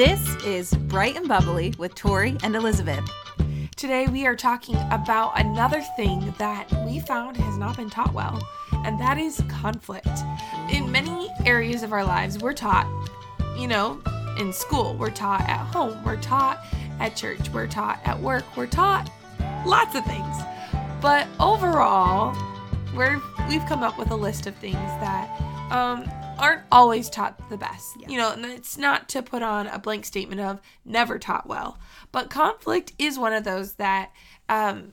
This is Bright and Bubbly with Tori and Elizabeth. Today we are talking about another thing that we found has not been taught well, and that is conflict. In many areas of our lives, we're taught, you know, in school, we're taught at home, we're taught at church, we're taught at work, we're taught lots of things. But overall, we're we've come up with a list of things that um, aren't always taught the best. Yeah. You know, and it's not to put on a blank statement of never taught well, but conflict is one of those that um,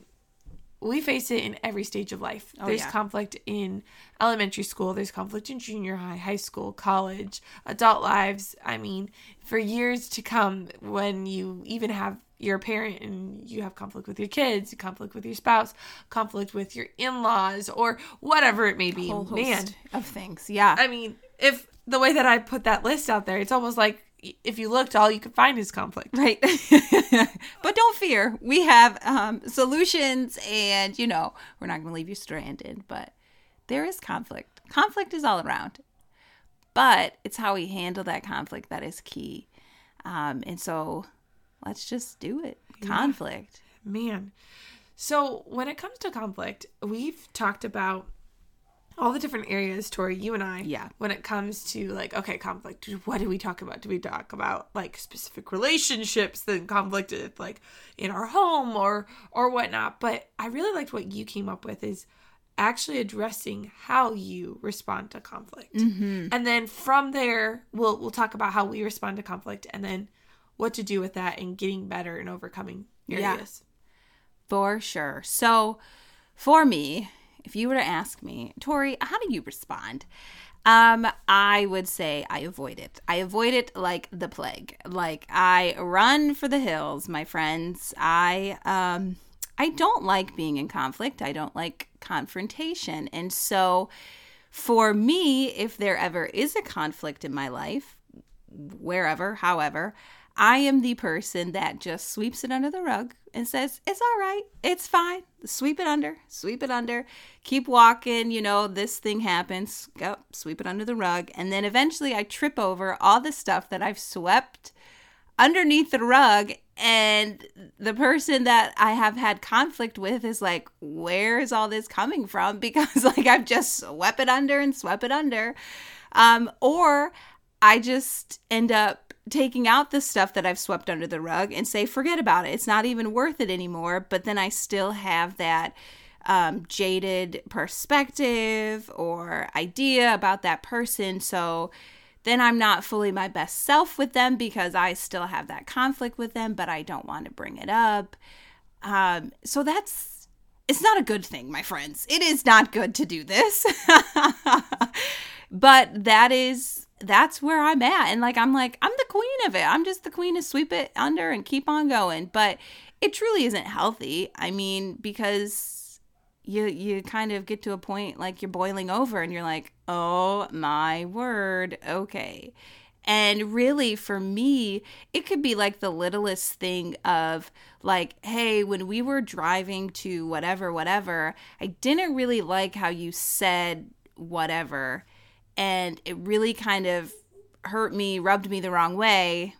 we face it in every stage of life. Oh, there's yeah. conflict in elementary school, there's conflict in junior high, high school, college, adult lives. I mean, for years to come, when you even have your parent and you have conflict with your kids, conflict with your spouse, conflict with your in laws, or whatever it may be. Whole host Man, of things. Yeah. I mean, if the way that I put that list out there, it's almost like if you looked, all you could find is conflict. Right. but don't fear. We have um, solutions, and, you know, we're not going to leave you stranded, but there is conflict. Conflict is all around. But it's how we handle that conflict that is key. Um, and so let's just do it. Conflict. Man. So when it comes to conflict, we've talked about all the different areas, Tori, you and I. Yeah. When it comes to like, okay, conflict, what do we talk about? Do we talk about like specific relationships, then conflict with like in our home or or whatnot? But I really liked what you came up with is actually addressing how you respond to conflict. Mm-hmm. And then from there, we'll we'll talk about how we respond to conflict and then what to do with that and getting better and overcoming Yeah. For sure. So, for me, if you were to ask me, Tori, how do you respond? Um, I would say I avoid it. I avoid it like the plague. Like I run for the hills, my friends. I um I don't like being in conflict. I don't like confrontation. And so for me, if there ever is a conflict in my life, wherever, however, I am the person that just sweeps it under the rug and says, It's all right. It's fine. Sweep it under, sweep it under, keep walking. You know, this thing happens. Go, sweep it under the rug. And then eventually I trip over all the stuff that I've swept underneath the rug. And the person that I have had conflict with is like, Where is all this coming from? Because, like, I've just swept it under and swept it under. Um, or I just end up taking out the stuff that I've swept under the rug and say, forget about it. It's not even worth it anymore. But then I still have that um, jaded perspective or idea about that person. So then I'm not fully my best self with them because I still have that conflict with them, but I don't want to bring it up. Um, so that's it's not a good thing, my friends. It is not good to do this. but that is that's where I'm at. And like I'm like, I'm the queen of it. I'm just the queen to sweep it under and keep on going. But it truly isn't healthy. I mean, because you you kind of get to a point like you're boiling over and you're like, oh my word, okay. And really, for me, it could be like the littlest thing of like, hey, when we were driving to whatever, whatever, I didn't really like how you said whatever. And it really kind of hurt me, rubbed me the wrong way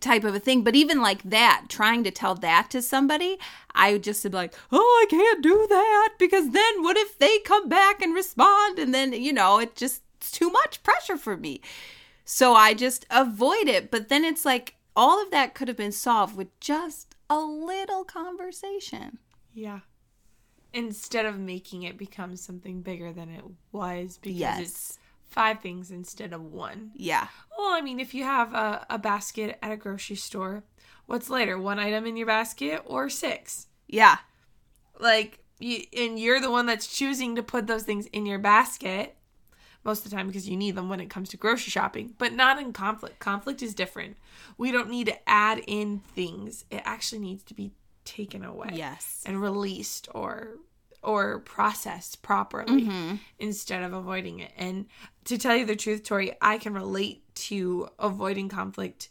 type of a thing. But even like that, trying to tell that to somebody, I would just be like, oh, I can't do that because then what if they come back and respond? And then, you know, it just, it's too much pressure for me. So I just avoid it. But then it's like all of that could have been solved with just a little conversation. Yeah. Instead of making it become something bigger than it was because Yes. it's five things instead of one. Yeah. Well, I mean, if you have a, a basket at a grocery store, what's later? One item in your basket or six? Yeah. Like, you, and you're the one that's choosing to put those things in your basket most of the time because you need them when it comes to grocery shopping, but not in conflict. Conflict is different. We don't need to add in things. It actually needs to be taken away Yes. and released or or processed properly Mm-hmm. instead of avoiding it. And to tell you the truth, Tori, I can relate to avoiding conflict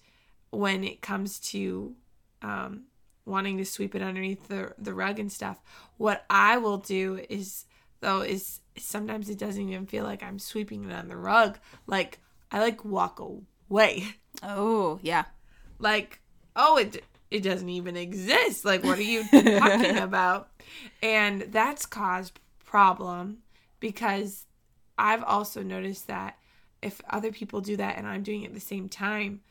when it comes to um, wanting to sweep it underneath the the rug and stuff. What I will do is though is sometimes it doesn't even feel like I'm sweeping it on the rug. Like I like walk away. Oh, yeah. Like, oh, it it doesn't even exist. Like, what are you talking about? And that's caused problem because I've also noticed that if other people do that and I'm doing it at the same time,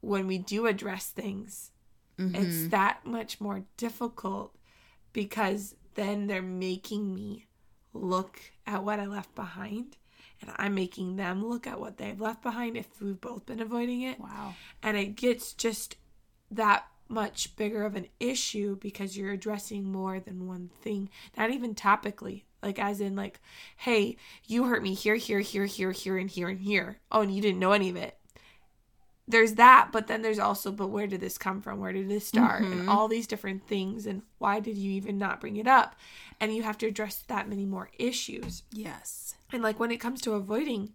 when we do address things, it's mm-hmm. that much more difficult because then they're making me look at what I left behind and I'm making them look at what they've left behind if we've both been avoiding it. Wow. And it gets just that much bigger of an issue because you're addressing more than one thing, not even topically. Like, as in, like, hey, you hurt me here, here, here, here, here, and here, and here. Oh, and you didn't know any of it. There's that, but then there's also, but where did this come from? Where did this start? And all these different things. And why did you even not bring it up? And you have to address that many more issues. Yes. And like when it comes to avoiding,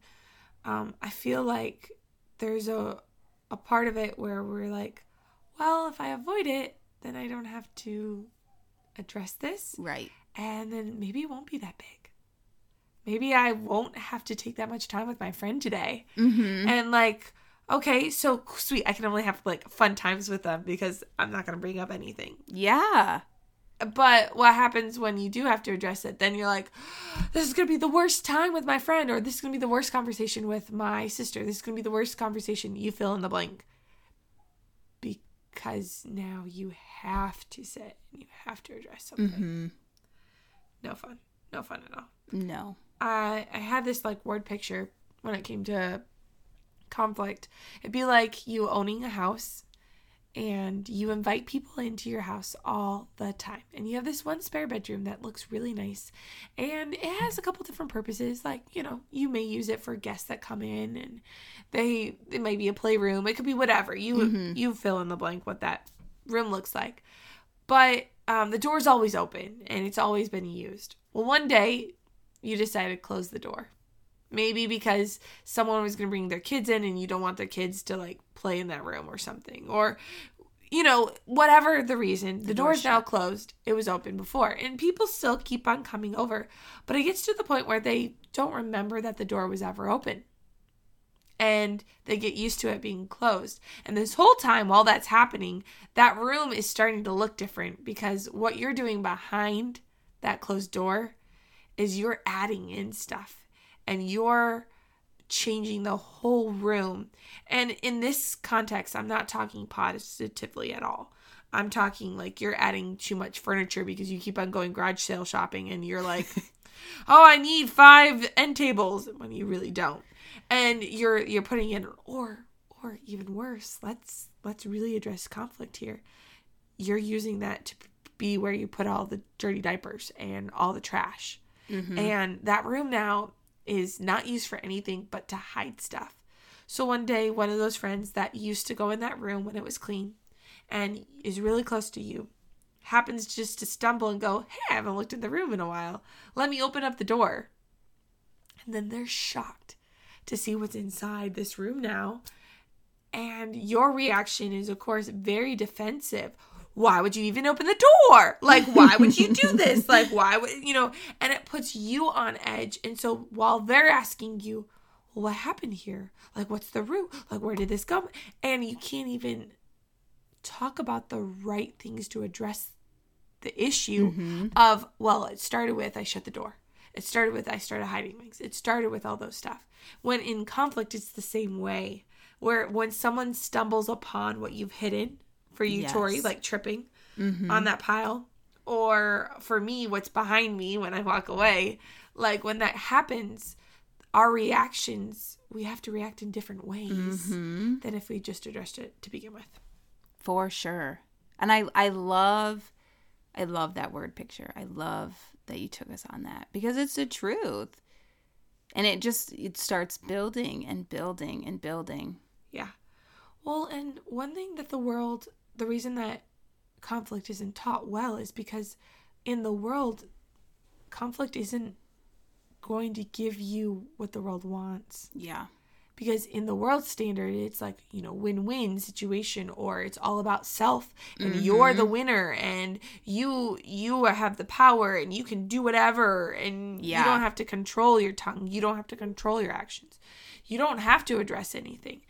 um, I feel like there's a a part of it where we're like, well, if I avoid it, then I don't have to address this, Right. and then maybe it won't be that big. Maybe I won't have to take that much time with my friend today. Mm-hmm. And like, okay, so sweet. I can only have like fun times with them because I'm not gonna bring up anything. Yeah. But what happens when you do have to address it? Then you're like, this is going to be the worst time with my friend, or this is going to be the worst conversation with my sister. This is going to be the worst conversation. You fill in the blank. Because now you have to sit and you have to address something. Mm-hmm. No fun. No fun at all. No. I I had this like word picture when it came to conflict. It'd be like you owning a house and you invite people into your house all the time. And you have this one spare bedroom that looks really nice. And it has a couple different purposes. Like, you know, you may use it for guests that come in and they it might be a playroom. It could be whatever. You you fill in the blank what that room looks like. But um, the door's always open and it's always been used. Well, one day you decided to close the door. Maybe because someone was going to bring their kids in and you don't want their kids to like play in that room or something. Or, you know, whatever the reason, the, door's door's now closed. It was open before. And people still keep on coming over. But it gets to the point where they don't remember that the door was ever open. And they get used to it being closed. And this whole time, while that's happening, that room is starting to look different because what you're doing behind that closed door is you're adding in stuff and you're changing the whole room. And in this context, I'm not talking positively at all. I'm talking like you're adding too much furniture because you keep on going garage sale shopping and you're like, oh, I need five end tables when you really don't. And you're you're putting in or or even worse, let's let's really address conflict here. You're using that to be where you put all the dirty diapers and all the trash. Mm-hmm. And that room now is not used for anything but to hide stuff. So one day, one of those friends that used to go in that room when it was clean and is really close to you happens just to stumble and go, Hey, I haven't looked in the room in a while. Let me open up the door. And then they're shocked to see what's inside this room now. And your reaction is, of course, very defensive. Why would you even open the door? Like, why would you do this? Like, why would, you know, and it puts you on edge. And so while they're asking you, well, what happened here? Like, what's the root? Like, where did this come? And you can't even talk about the right things to address the issue mm-hmm. of, well, it started with I shut the door. It started with I started hiding things. It started with all those stuff. When in conflict, it's the same way. Where when someone stumbles upon what you've hidden for you, Yes. Tori, like tripping mm-hmm. on that pile, or for me, what's behind me when I walk away, like when that happens, our reactions, we have to react in different ways mm-hmm. than if we just addressed it to begin with. For sure. And I I love I love that word picture. I love that you took us on that because it's the truth. And it just it starts building and building and building. Yeah. Well, and one thing that the world, the reason that conflict isn't taught well is because in the world, conflict isn't going to give you what the world wants. Yeah. Because in the world standard, it's like, you know, win win situation, or it's all about self and you're the mm-hmm. winner and you you have the power and you can do whatever and Yeah. you don't have to control your tongue. You don't have to control your actions. You don't have to address anything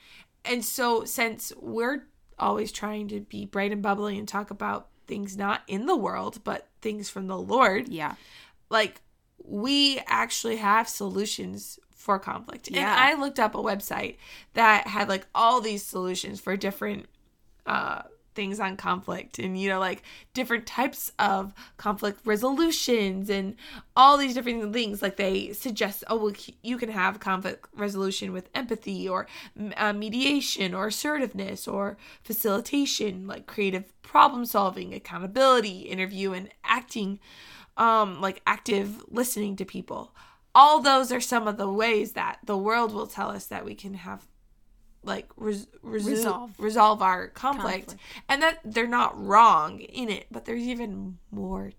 and so since we're always trying to be bright and bubbly and talk about things not in the world, but things from the Lord, Yeah. like we actually have solutions for conflict. And Yeah. I looked up a website that had like all these solutions for different uh things on conflict and you know like different types of conflict resolutions and all these different things. Like they suggest oh well you can have conflict resolution with empathy or uh, mediation or assertiveness or facilitation like creative problem solving accountability interview and acting um like active listening to people. All those are some of the ways that the world will tell us that we can have like res- resu- Resolve. resolve our conflict. Conflict. and that they're not wrong in it but there's even more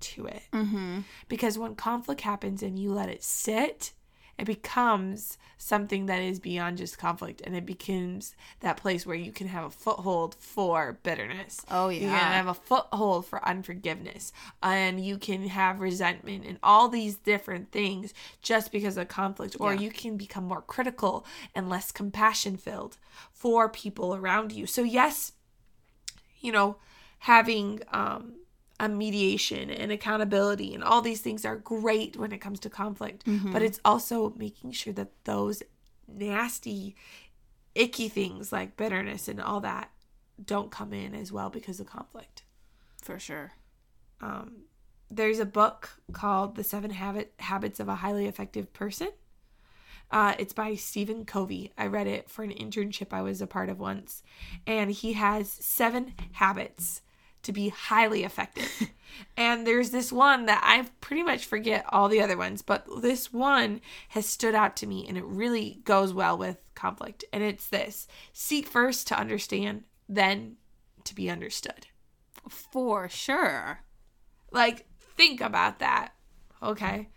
to it Mm-hmm. because when conflict happens and you let it sit it becomes something that is beyond just conflict and it becomes that place where you can have a foothold for bitterness Oh, yeah. you can have a foothold for unforgiveness and you can have resentment and all these different things just because of conflict or Yeah. you can become more critical and less compassion filled for people around you so yes you know having um a mediation and accountability and all these things are great when it comes to conflict but it's also making sure that those nasty icky things like bitterness and all that don't come in as well because of conflict For sure. um, there's a book called The Seven Habit, Habits of a Highly Effective Person. Uh, it's by Stephen Covey. I read it for an internship I was a part of once. And he has seven habits to be highly effective. and there's this one that I pretty much forget all the other ones, but this one has stood out to me and it really goes well with conflict. And it's this seek first to understand, then to be understood. For sure. Like, think about that. Okay.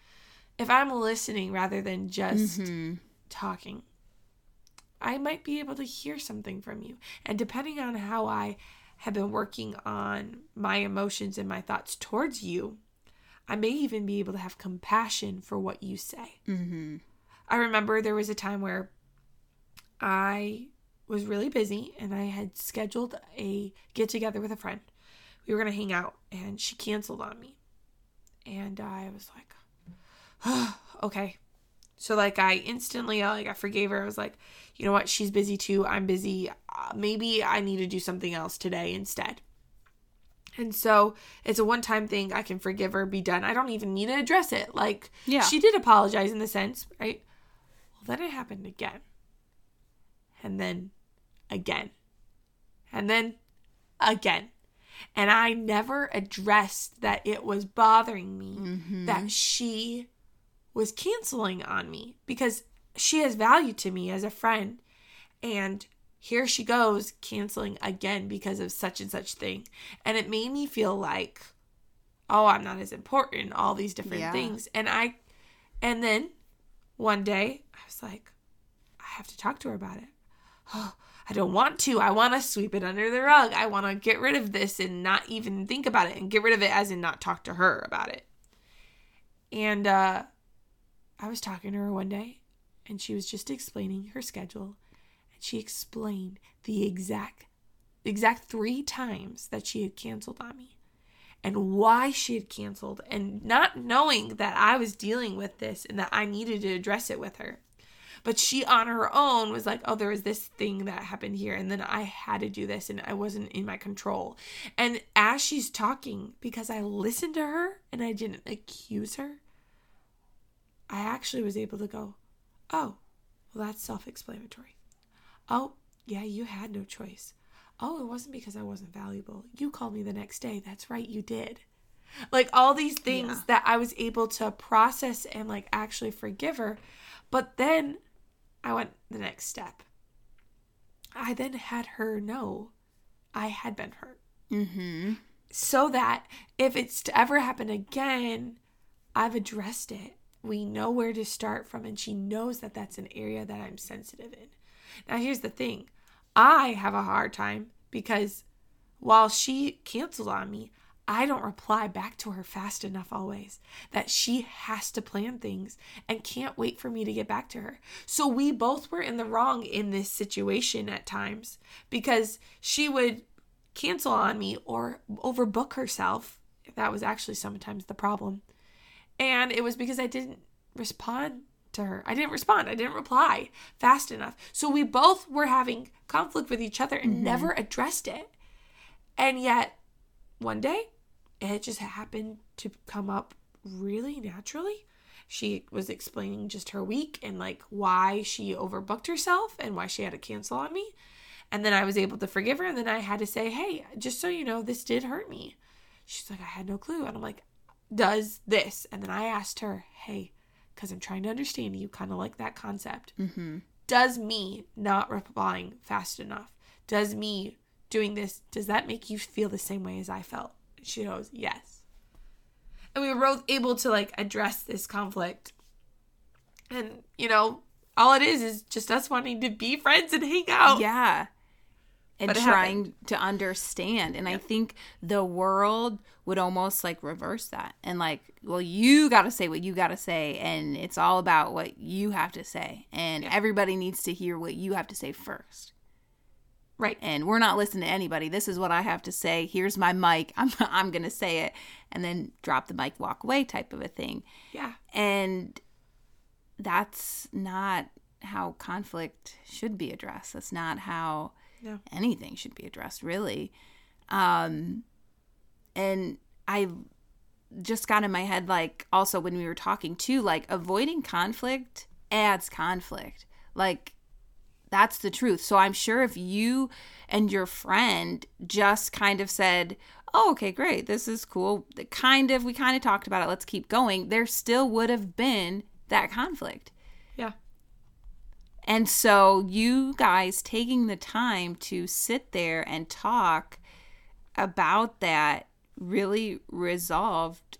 If I'm listening rather than just Mm-hmm. talking, I might be able to hear something from you. And depending on how I have been working on my emotions and my thoughts towards you, I may even be able to have compassion for what you say. Mm-hmm. I remember there was a time where I was really busy and I had scheduled a get together with a friend. We were going to hang out and she canceled on me. And I was like, okay. So like I instantly like I forgave her. I was like, you know what? She's busy too. I'm busy. Uh, maybe I need to do something else today instead. And so it's a one time thing. I can forgive her, be done. I don't even need to address it. Like, Yeah. she did apologize in the sense, right? Well, then it happened again. And then again. And then again. And I never addressed that it was bothering me Mm-hmm. that she was canceling on me because she has value to me as a friend. And here she goes canceling again because of such and such thing. And it made me feel like, oh, I'm not as important, all these different Yeah. things. And I, and then one day I was like, I have to talk to her about it. Oh, I don't want to. I want to sweep it under the rug. I want to get rid of this and not even think about it and get rid of it as in not talk to her about it. And uh, I was talking to her one day and she was just explaining her schedule and she explained the exact exact 3 times that she had canceled on me and why she had canceled and not knowing that I was dealing with this and that I needed to address it with her. But she on her own was like, oh, there was this thing that happened here. And then I had to do this and I wasn't in my control. And as she's talking, because I listened to her and I didn't accuse her, I actually was able to go, oh, well, that's self explanatory. Oh, yeah, you had no choice. Oh, it wasn't because I wasn't valuable. You called me the next day. That's right, you did. Like all these things Yeah. that I was able to process and like actually forgive her. But then I went the next step. I then had her know I had been hurt Mm-hmm. so that if it's to ever happen again, I've addressed it. We know where to start from, and she knows that that's an area that I'm sensitive in. Now, here's the thing I have a hard time because while she canceled on me, I don't reply back to her fast enough always, that she has to plan things and can't wait for me to get back to her. So we both were in the wrong in this situation at times because she would cancel on me or overbook herself. That was actually sometimes the problem. And it was because I didn't respond to her. I didn't respond. I didn't reply fast enough. So we both were having conflict with each other and mm-hmm. never addressed it. And yet, one day, it just happened to come up really naturally. She was explaining just her week and like why she overbooked herself and why she had to cancel on me. And then I was able to forgive her. And then I had to say, hey, just so you know, this did hurt me. She's like, I had no clue. And I'm like, does this? And then I asked her, hey, because I'm trying to understand you, kind of like that concept. Mm-hmm. Does me not replying fast enough, does me doing this, does that make you feel the same way as I felt? She goes, yes. And we were both able to like address this conflict. And, you know, all it is is just us wanting to be friends and hang out. Yeah and trying happened. to understand. And yeah. I think the world would almost like reverse that and like, well, you got to say what you got to say. And it's all about what you have to say. And yeah. everybody needs to hear what you have to say first. Right. And we're not listening to anybody. This is what I have to say. Here's my mic. I'm, I'm going to say it and then drop the mic, walk away type of a thing. Yeah. And that's not how conflict should be addressed. That's not how no. anything should be addressed, really. Um, and I just got in my head, like, also when we were talking too, like, avoiding conflict adds conflict. Like, that's the truth. So I'm sure if you and your friend just kind of said, oh, okay, great, this is cool, kind of, we kind of talked about it, let's keep going, there still would have been that conflict. Yeah. And so, you guys taking the time to sit there and talk about that really resolved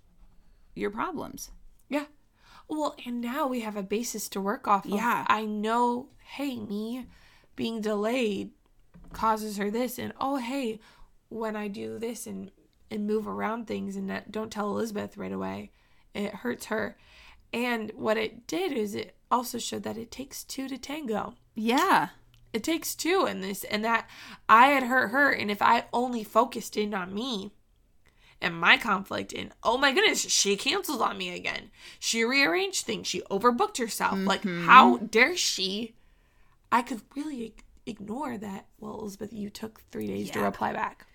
your problems. Yeah. Well, and now we have a basis to work off of. Yeah. I know, hey, me being delayed causes her this. And oh, hey, when I do this and, and move around things and that, don't tell Elizabeth right away, it hurts her. And what it did is it also showed that it takes two to tango. Yeah. It takes two in this, and that I had hurt her, and if I only focused in on me and my conflict, and oh my goodness, she canceled on me again. She rearranged things. She overbooked herself. Mm-hmm. Like, how dare she? I could really ignore that. Well, Elizabeth, you took three days yeah. to reply back.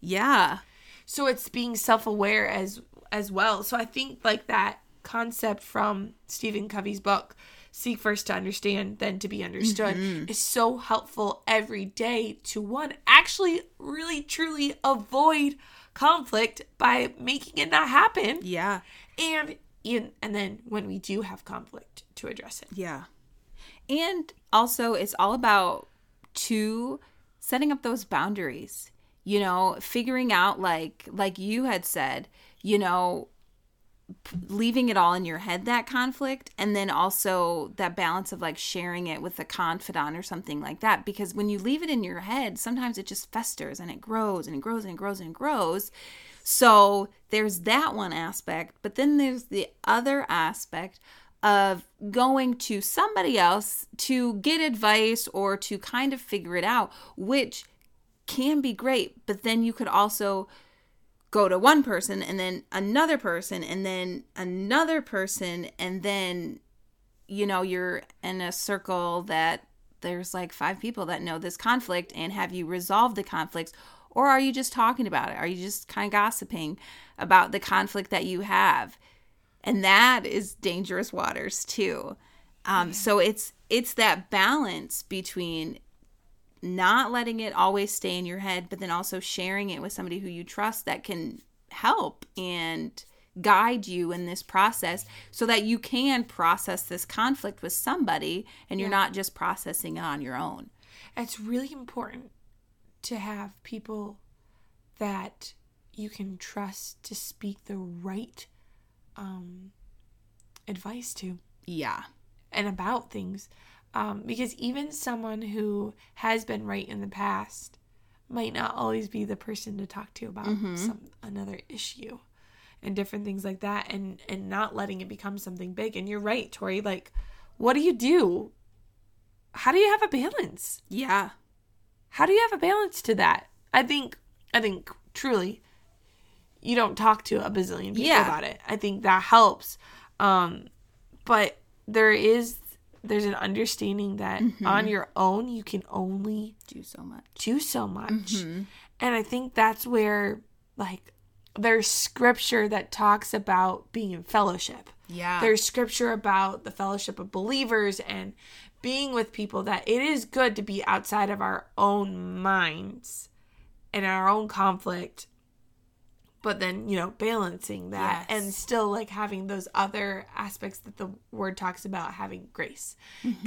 Yeah. So it's being self aware as as well. So I think like that concept from Stephen Covey's book, Seek First to Understand, Then to Be Understood, mm-hmm. is so helpful every day to one, actually, really, truly avoid conflict by making it not happen. Yeah. And in, and then when we do have conflict to address it. Yeah. And also it's all about two setting up those boundaries. You know, figuring out like like you had said, you know, leaving it all in your head that conflict and then also that balance of like sharing it with a confidant or something like that. Because when you leave it in your head sometimes it just festers and it grows and it grows and it grows and it grows. So there's that one aspect but then there's the other aspect of going to somebody else to get advice or to kind of figure it out which can be great but then you could also go to one person and then another person and then another person and then you know you're in a circle that there's like five people that know this conflict and have you resolved the conflicts or are you just talking about it? Are you just kind of gossiping about the conflict that you have? And that is dangerous waters too. Um, so it's it's that balance between not letting it always stay in your head, but then also sharing it with somebody who you trust that can help and guide you in this process so that you can process this conflict with somebody and you're yeah. not just processing it on your own. It's really important to have people that you can trust to speak the right um, advice to. Yeah. And about things. Um, because even someone who has been right in the past might not always be the person to talk to about some another issue and different things like that and and not letting it become something big. And you're right tori like what do you do? How do you have a balance? Yeah. how do you have a balance to that? I think i think truly you don't talk to a bazillion people Yeah. about it. I think that helps. Um but there is there's an understanding that mm-hmm. on your own you can only Do so much. do so much. Mm-hmm. And I think that's where, like, there's scripture that talks about being in fellowship. Yeah. There's scripture about the fellowship of believers and being with people that it is good to be outside of our own minds and our own conflict. But then, you know, balancing that Yes. and still like having those other aspects that the word talks about having grace,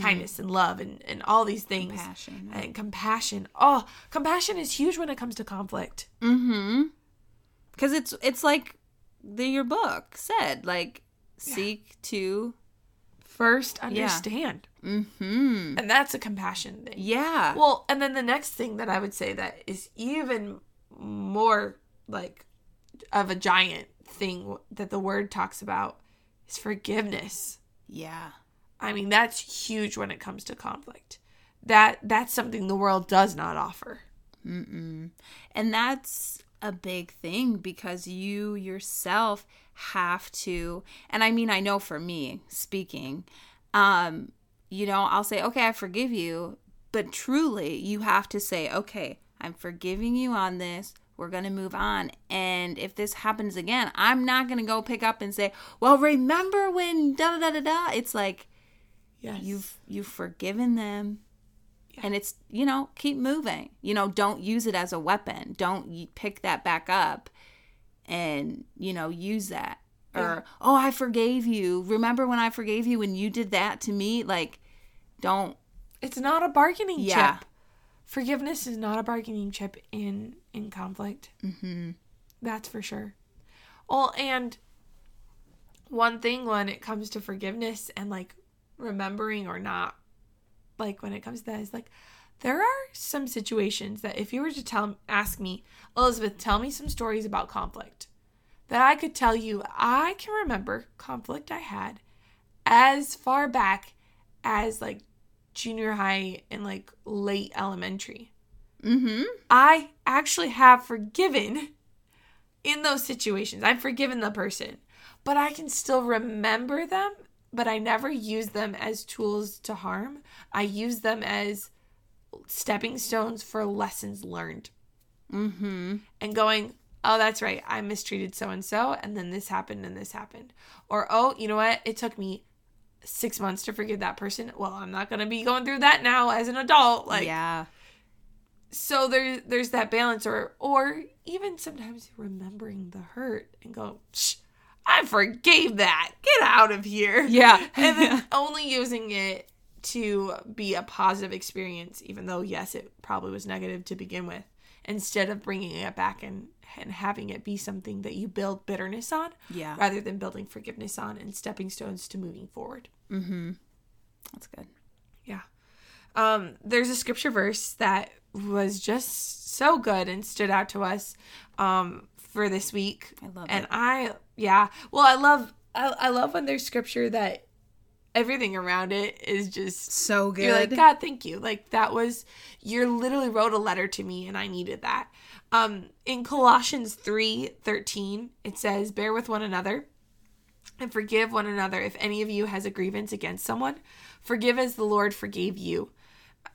kindness, and love, and, and all these things Compassion. and compassion. Oh, compassion is huge when it comes to conflict. Mm-hmm. Because it's it's like the your book said, like seek to. First, understand. Mm-hmm. And that's a compassion thing. Yeah. Well, and then the next thing that I would say that is even more like of a giant thing that the word talks about is forgiveness. yeah. I mean, that's huge when it comes to conflict. That that's something the world does not offer. Mm-mm. And that's a big thing because you yourself have to, and I mean, I know for me speaking, um, you know, I'll say, okay, I forgive you, but truly, you have to say, okay, I'm forgiving you on this. We're going to move on. And if this happens again, I'm not going to go pick up and say, well, remember when da da da da da. It's like, Yes. you've you've forgiven them and it's you know keep moving you know don't use it as a weapon don't pick that back up and you know use that or oh i forgave you remember when i forgave you when you did that to me like don't it's not a bargaining Yeah. chip. Forgiveness is not a bargaining chip in in conflict. mm-hmm. That's for sure. Well, and one thing when it comes to forgiveness and like remembering or not, like when it comes to that, is like there are some situations that if you were to tell ask me, Elizabeth, tell me some stories about conflict, that I could tell you I can remember conflict I had as far back as like junior high and like late elementary. Mm-hmm. I actually have forgiven in those situations. I've forgiven the person, but I can still remember them, but I never use them as tools to harm. I use them as stepping stones for lessons learned Mm-hmm. and going, oh, that's right. I mistreated so and so, and then this happened and this happened. Or, oh, you know what? It took me six months to forgive that person. Well, I'm not going to be going through that now as an adult. Like, yeah so there's there's that balance or or even sometimes remembering the hurt and go Shh, i forgave that get out of here Yeah. and then only using it to be a positive experience even though yes it probably was negative to begin with instead of bringing it back and and having it be something that you build bitterness on yeah rather than building forgiveness on and stepping stones to moving forward mm-hmm that's good yeah. Um, there's a scripture verse that was just so good and stood out to us um, for this week. I love it. and it. I, yeah. Well, I love, I, I love when there's scripture that everything around it is just so good you're like, God, thank you. Like that was you literally wrote a letter to me and I needed that. Um in Colossians 3 13, it says, Bear with one another and forgive one another if any of you has a grievance against someone. Forgive as the Lord forgave you.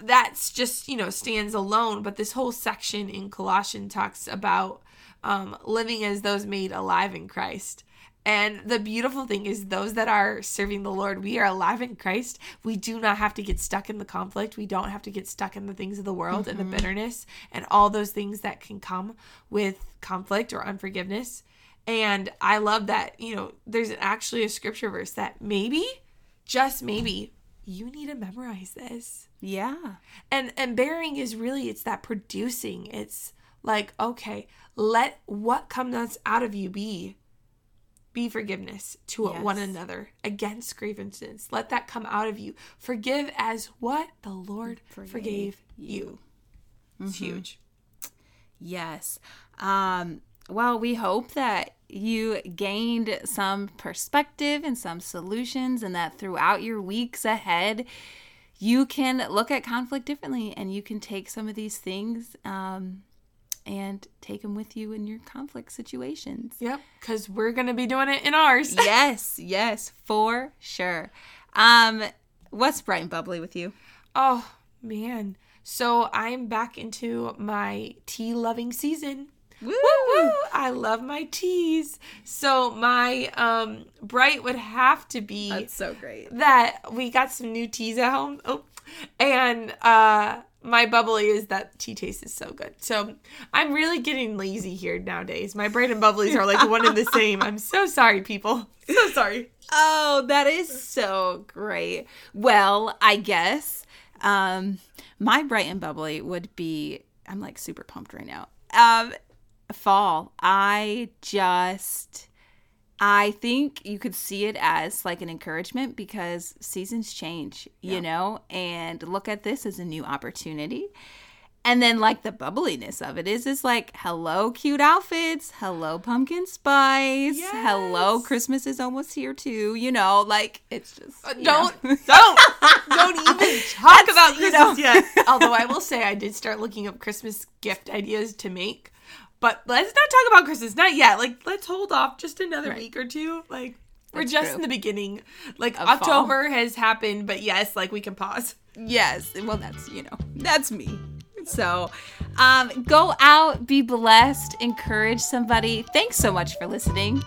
That's just, you know, stands alone, but this whole section in Colossian talks about um, living as those made alive in Christ. And the beautiful thing is, those that are serving the Lord, we are alive in Christ. We do not have to get stuck in the conflict. We don't have to get stuck in the things of the world and the mm-hmm. bitterness and all those things that can come with conflict or unforgiveness. And I love that, you know, there's actually a scripture verse that maybe, just maybe, you need to memorize this yeah and and bearing is really it's that producing it's like okay let what comes out of you be be forgiveness to one another against grievances. Let that come out of you. Forgive as what the lord forgave, Forgave you. it's huge. Yes. Um, well, we hope that you gained some perspective and some solutions, and that throughout your weeks ahead, you can look at conflict differently and you can take some of these things um, and take them with you in your conflict situations. Yep, because we're going to be doing it in ours. yes, yes, for sure. Um, what's bright and bubbly with you? Oh, man. So I'm back into my tea loving season. Woo! Woo! I love my teas. So my um bright would have to be That's so great. that we got some new teas at home. Oh, and uh my bubbly is that tea taste is so good. So I'm really getting lazy here nowadays. My bright and bubblies are like one and the same. I'm so sorry, people. So sorry. Oh, that is so great. Well, I guess um my bright and bubbly would be I'm like super pumped right now. Um fall. I just I think you could see it as like an encouragement because seasons change, you Yeah. know, and look at this as a new opportunity. And then like the bubbliness of it is is like hello cute outfits, hello pumpkin spice, hello Christmas is almost here too, you know, like it's just uh, you Don't know. don't don't even talk That's, about you Christmas know. yet. Although I will say I did start looking up Christmas gift ideas to make. But let's not talk about Christmas. Not yet. Like let's hold off just another Right. week or two. Like we're That's just true. in the beginning. Like Of fall. October has happened, but yes, like we can pause. Yes. Well, that's, you know, that's me. So, um, go out, be blessed, encourage somebody. Thanks so much for listening.